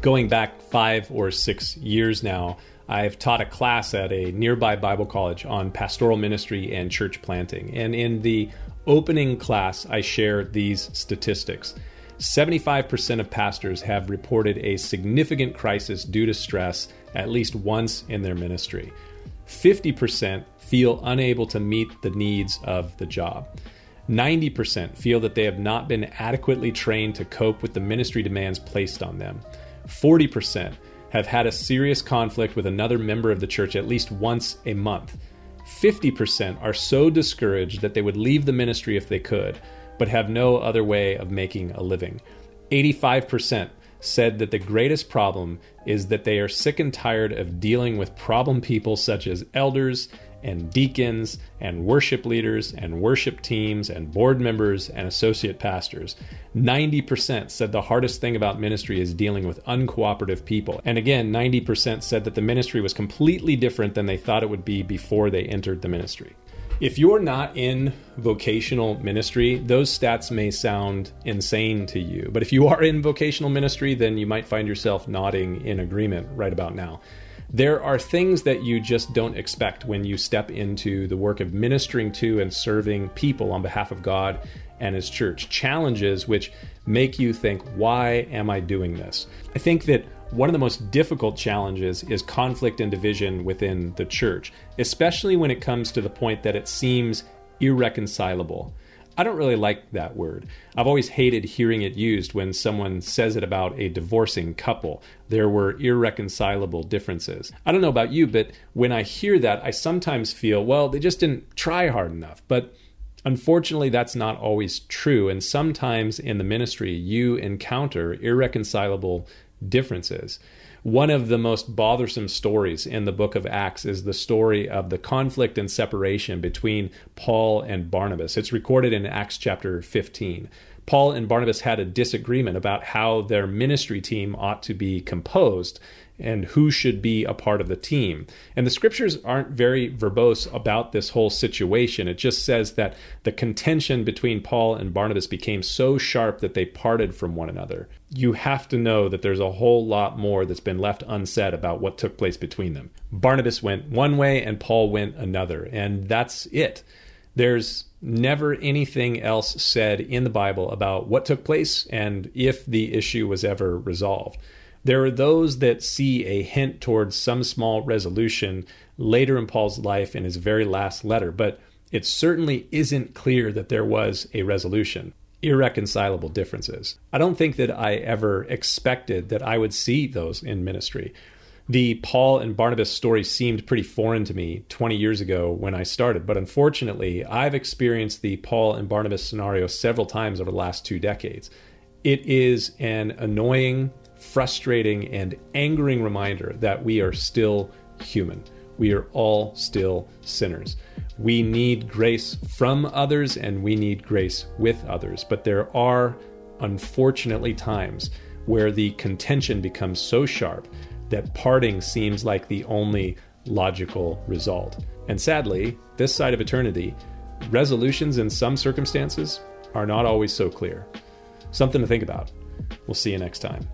Going back five or six years now, I've taught a class at a nearby Bible college on pastoral ministry and church planting. And in the opening class, I share these statistics. 75% of pastors have reported a significant crisis due to stress at least once in their ministry. 50% feel unable to meet the needs of the job. 90% feel that they have not been adequately trained to cope with the ministry demands placed on them. 40% have had a serious conflict with another member of the church at least once a month. 50% are so discouraged that they would leave the ministry if they could, but have no other way of making a living. 85% said that the greatest problem is that they are sick and tired of dealing with problem people such as elders and deacons and worship leaders and worship teams and board members and associate pastors. 90% said the hardest thing about ministry is dealing with uncooperative people. And again, 90% said that the ministry was completely different than they thought it would be before they entered the ministry. If you're not in vocational ministry, those stats may sound insane to you. But if you are in vocational ministry, then you might find yourself nodding in agreement right about now. There are things that you just don't expect when you step into the work of ministering to and serving people on behalf of God and His church. Challenges which make you think, why am I doing this? I think that one of the most difficult challenges is conflict and division within the church, especially when it comes to the point that it seems irreconcilable. I don't really like that word. I've always hated hearing it used when someone says it about a divorcing couple. There were irreconcilable differences. I don't know about you, but when I hear that, I sometimes feel, well, they just didn't try hard enough. But Unfortunately, that's not always true. And sometimes in the ministry, you encounter irreconcilable differences. One of the most bothersome stories in the book of Acts is the story of the conflict and separation between Paul and Barnabas. It's recorded in Acts chapter 15. Paul and Barnabas had a disagreement about how their ministry team ought to be composed and who should be a part of the team. And the scriptures aren't very verbose about this whole situation. It just says that the contention between Paul and Barnabas became so sharp that they parted from one another. You have to know that there's a whole lot more that's been left unsaid about what took place between them. Barnabas went one way and Paul went another, and that's it. There's never anything else said in the Bible about what took place and if the issue was ever resolved. There are those that see a hint towards some small resolution later in Paul's life in his very last letter, but it certainly isn't clear that there was a resolution. Irreconcilable differences. I don't think that I ever expected that I would see those in ministry the Paul and Barnabas story seemed pretty foreign to me 20 years ago when I started, but unfortunately, I've experienced the Paul and Barnabas scenario several times over the last two decades. It is an annoying, frustrating, and angering reminder that we are still human. We are all still sinners. We need grace from others and we need grace with others, but there are unfortunately times where the contention becomes so sharp that parting seems like the only logical result. And sadly, this side of eternity, resolutions in some circumstances are not always so clear. Something to think about. We'll see you next time.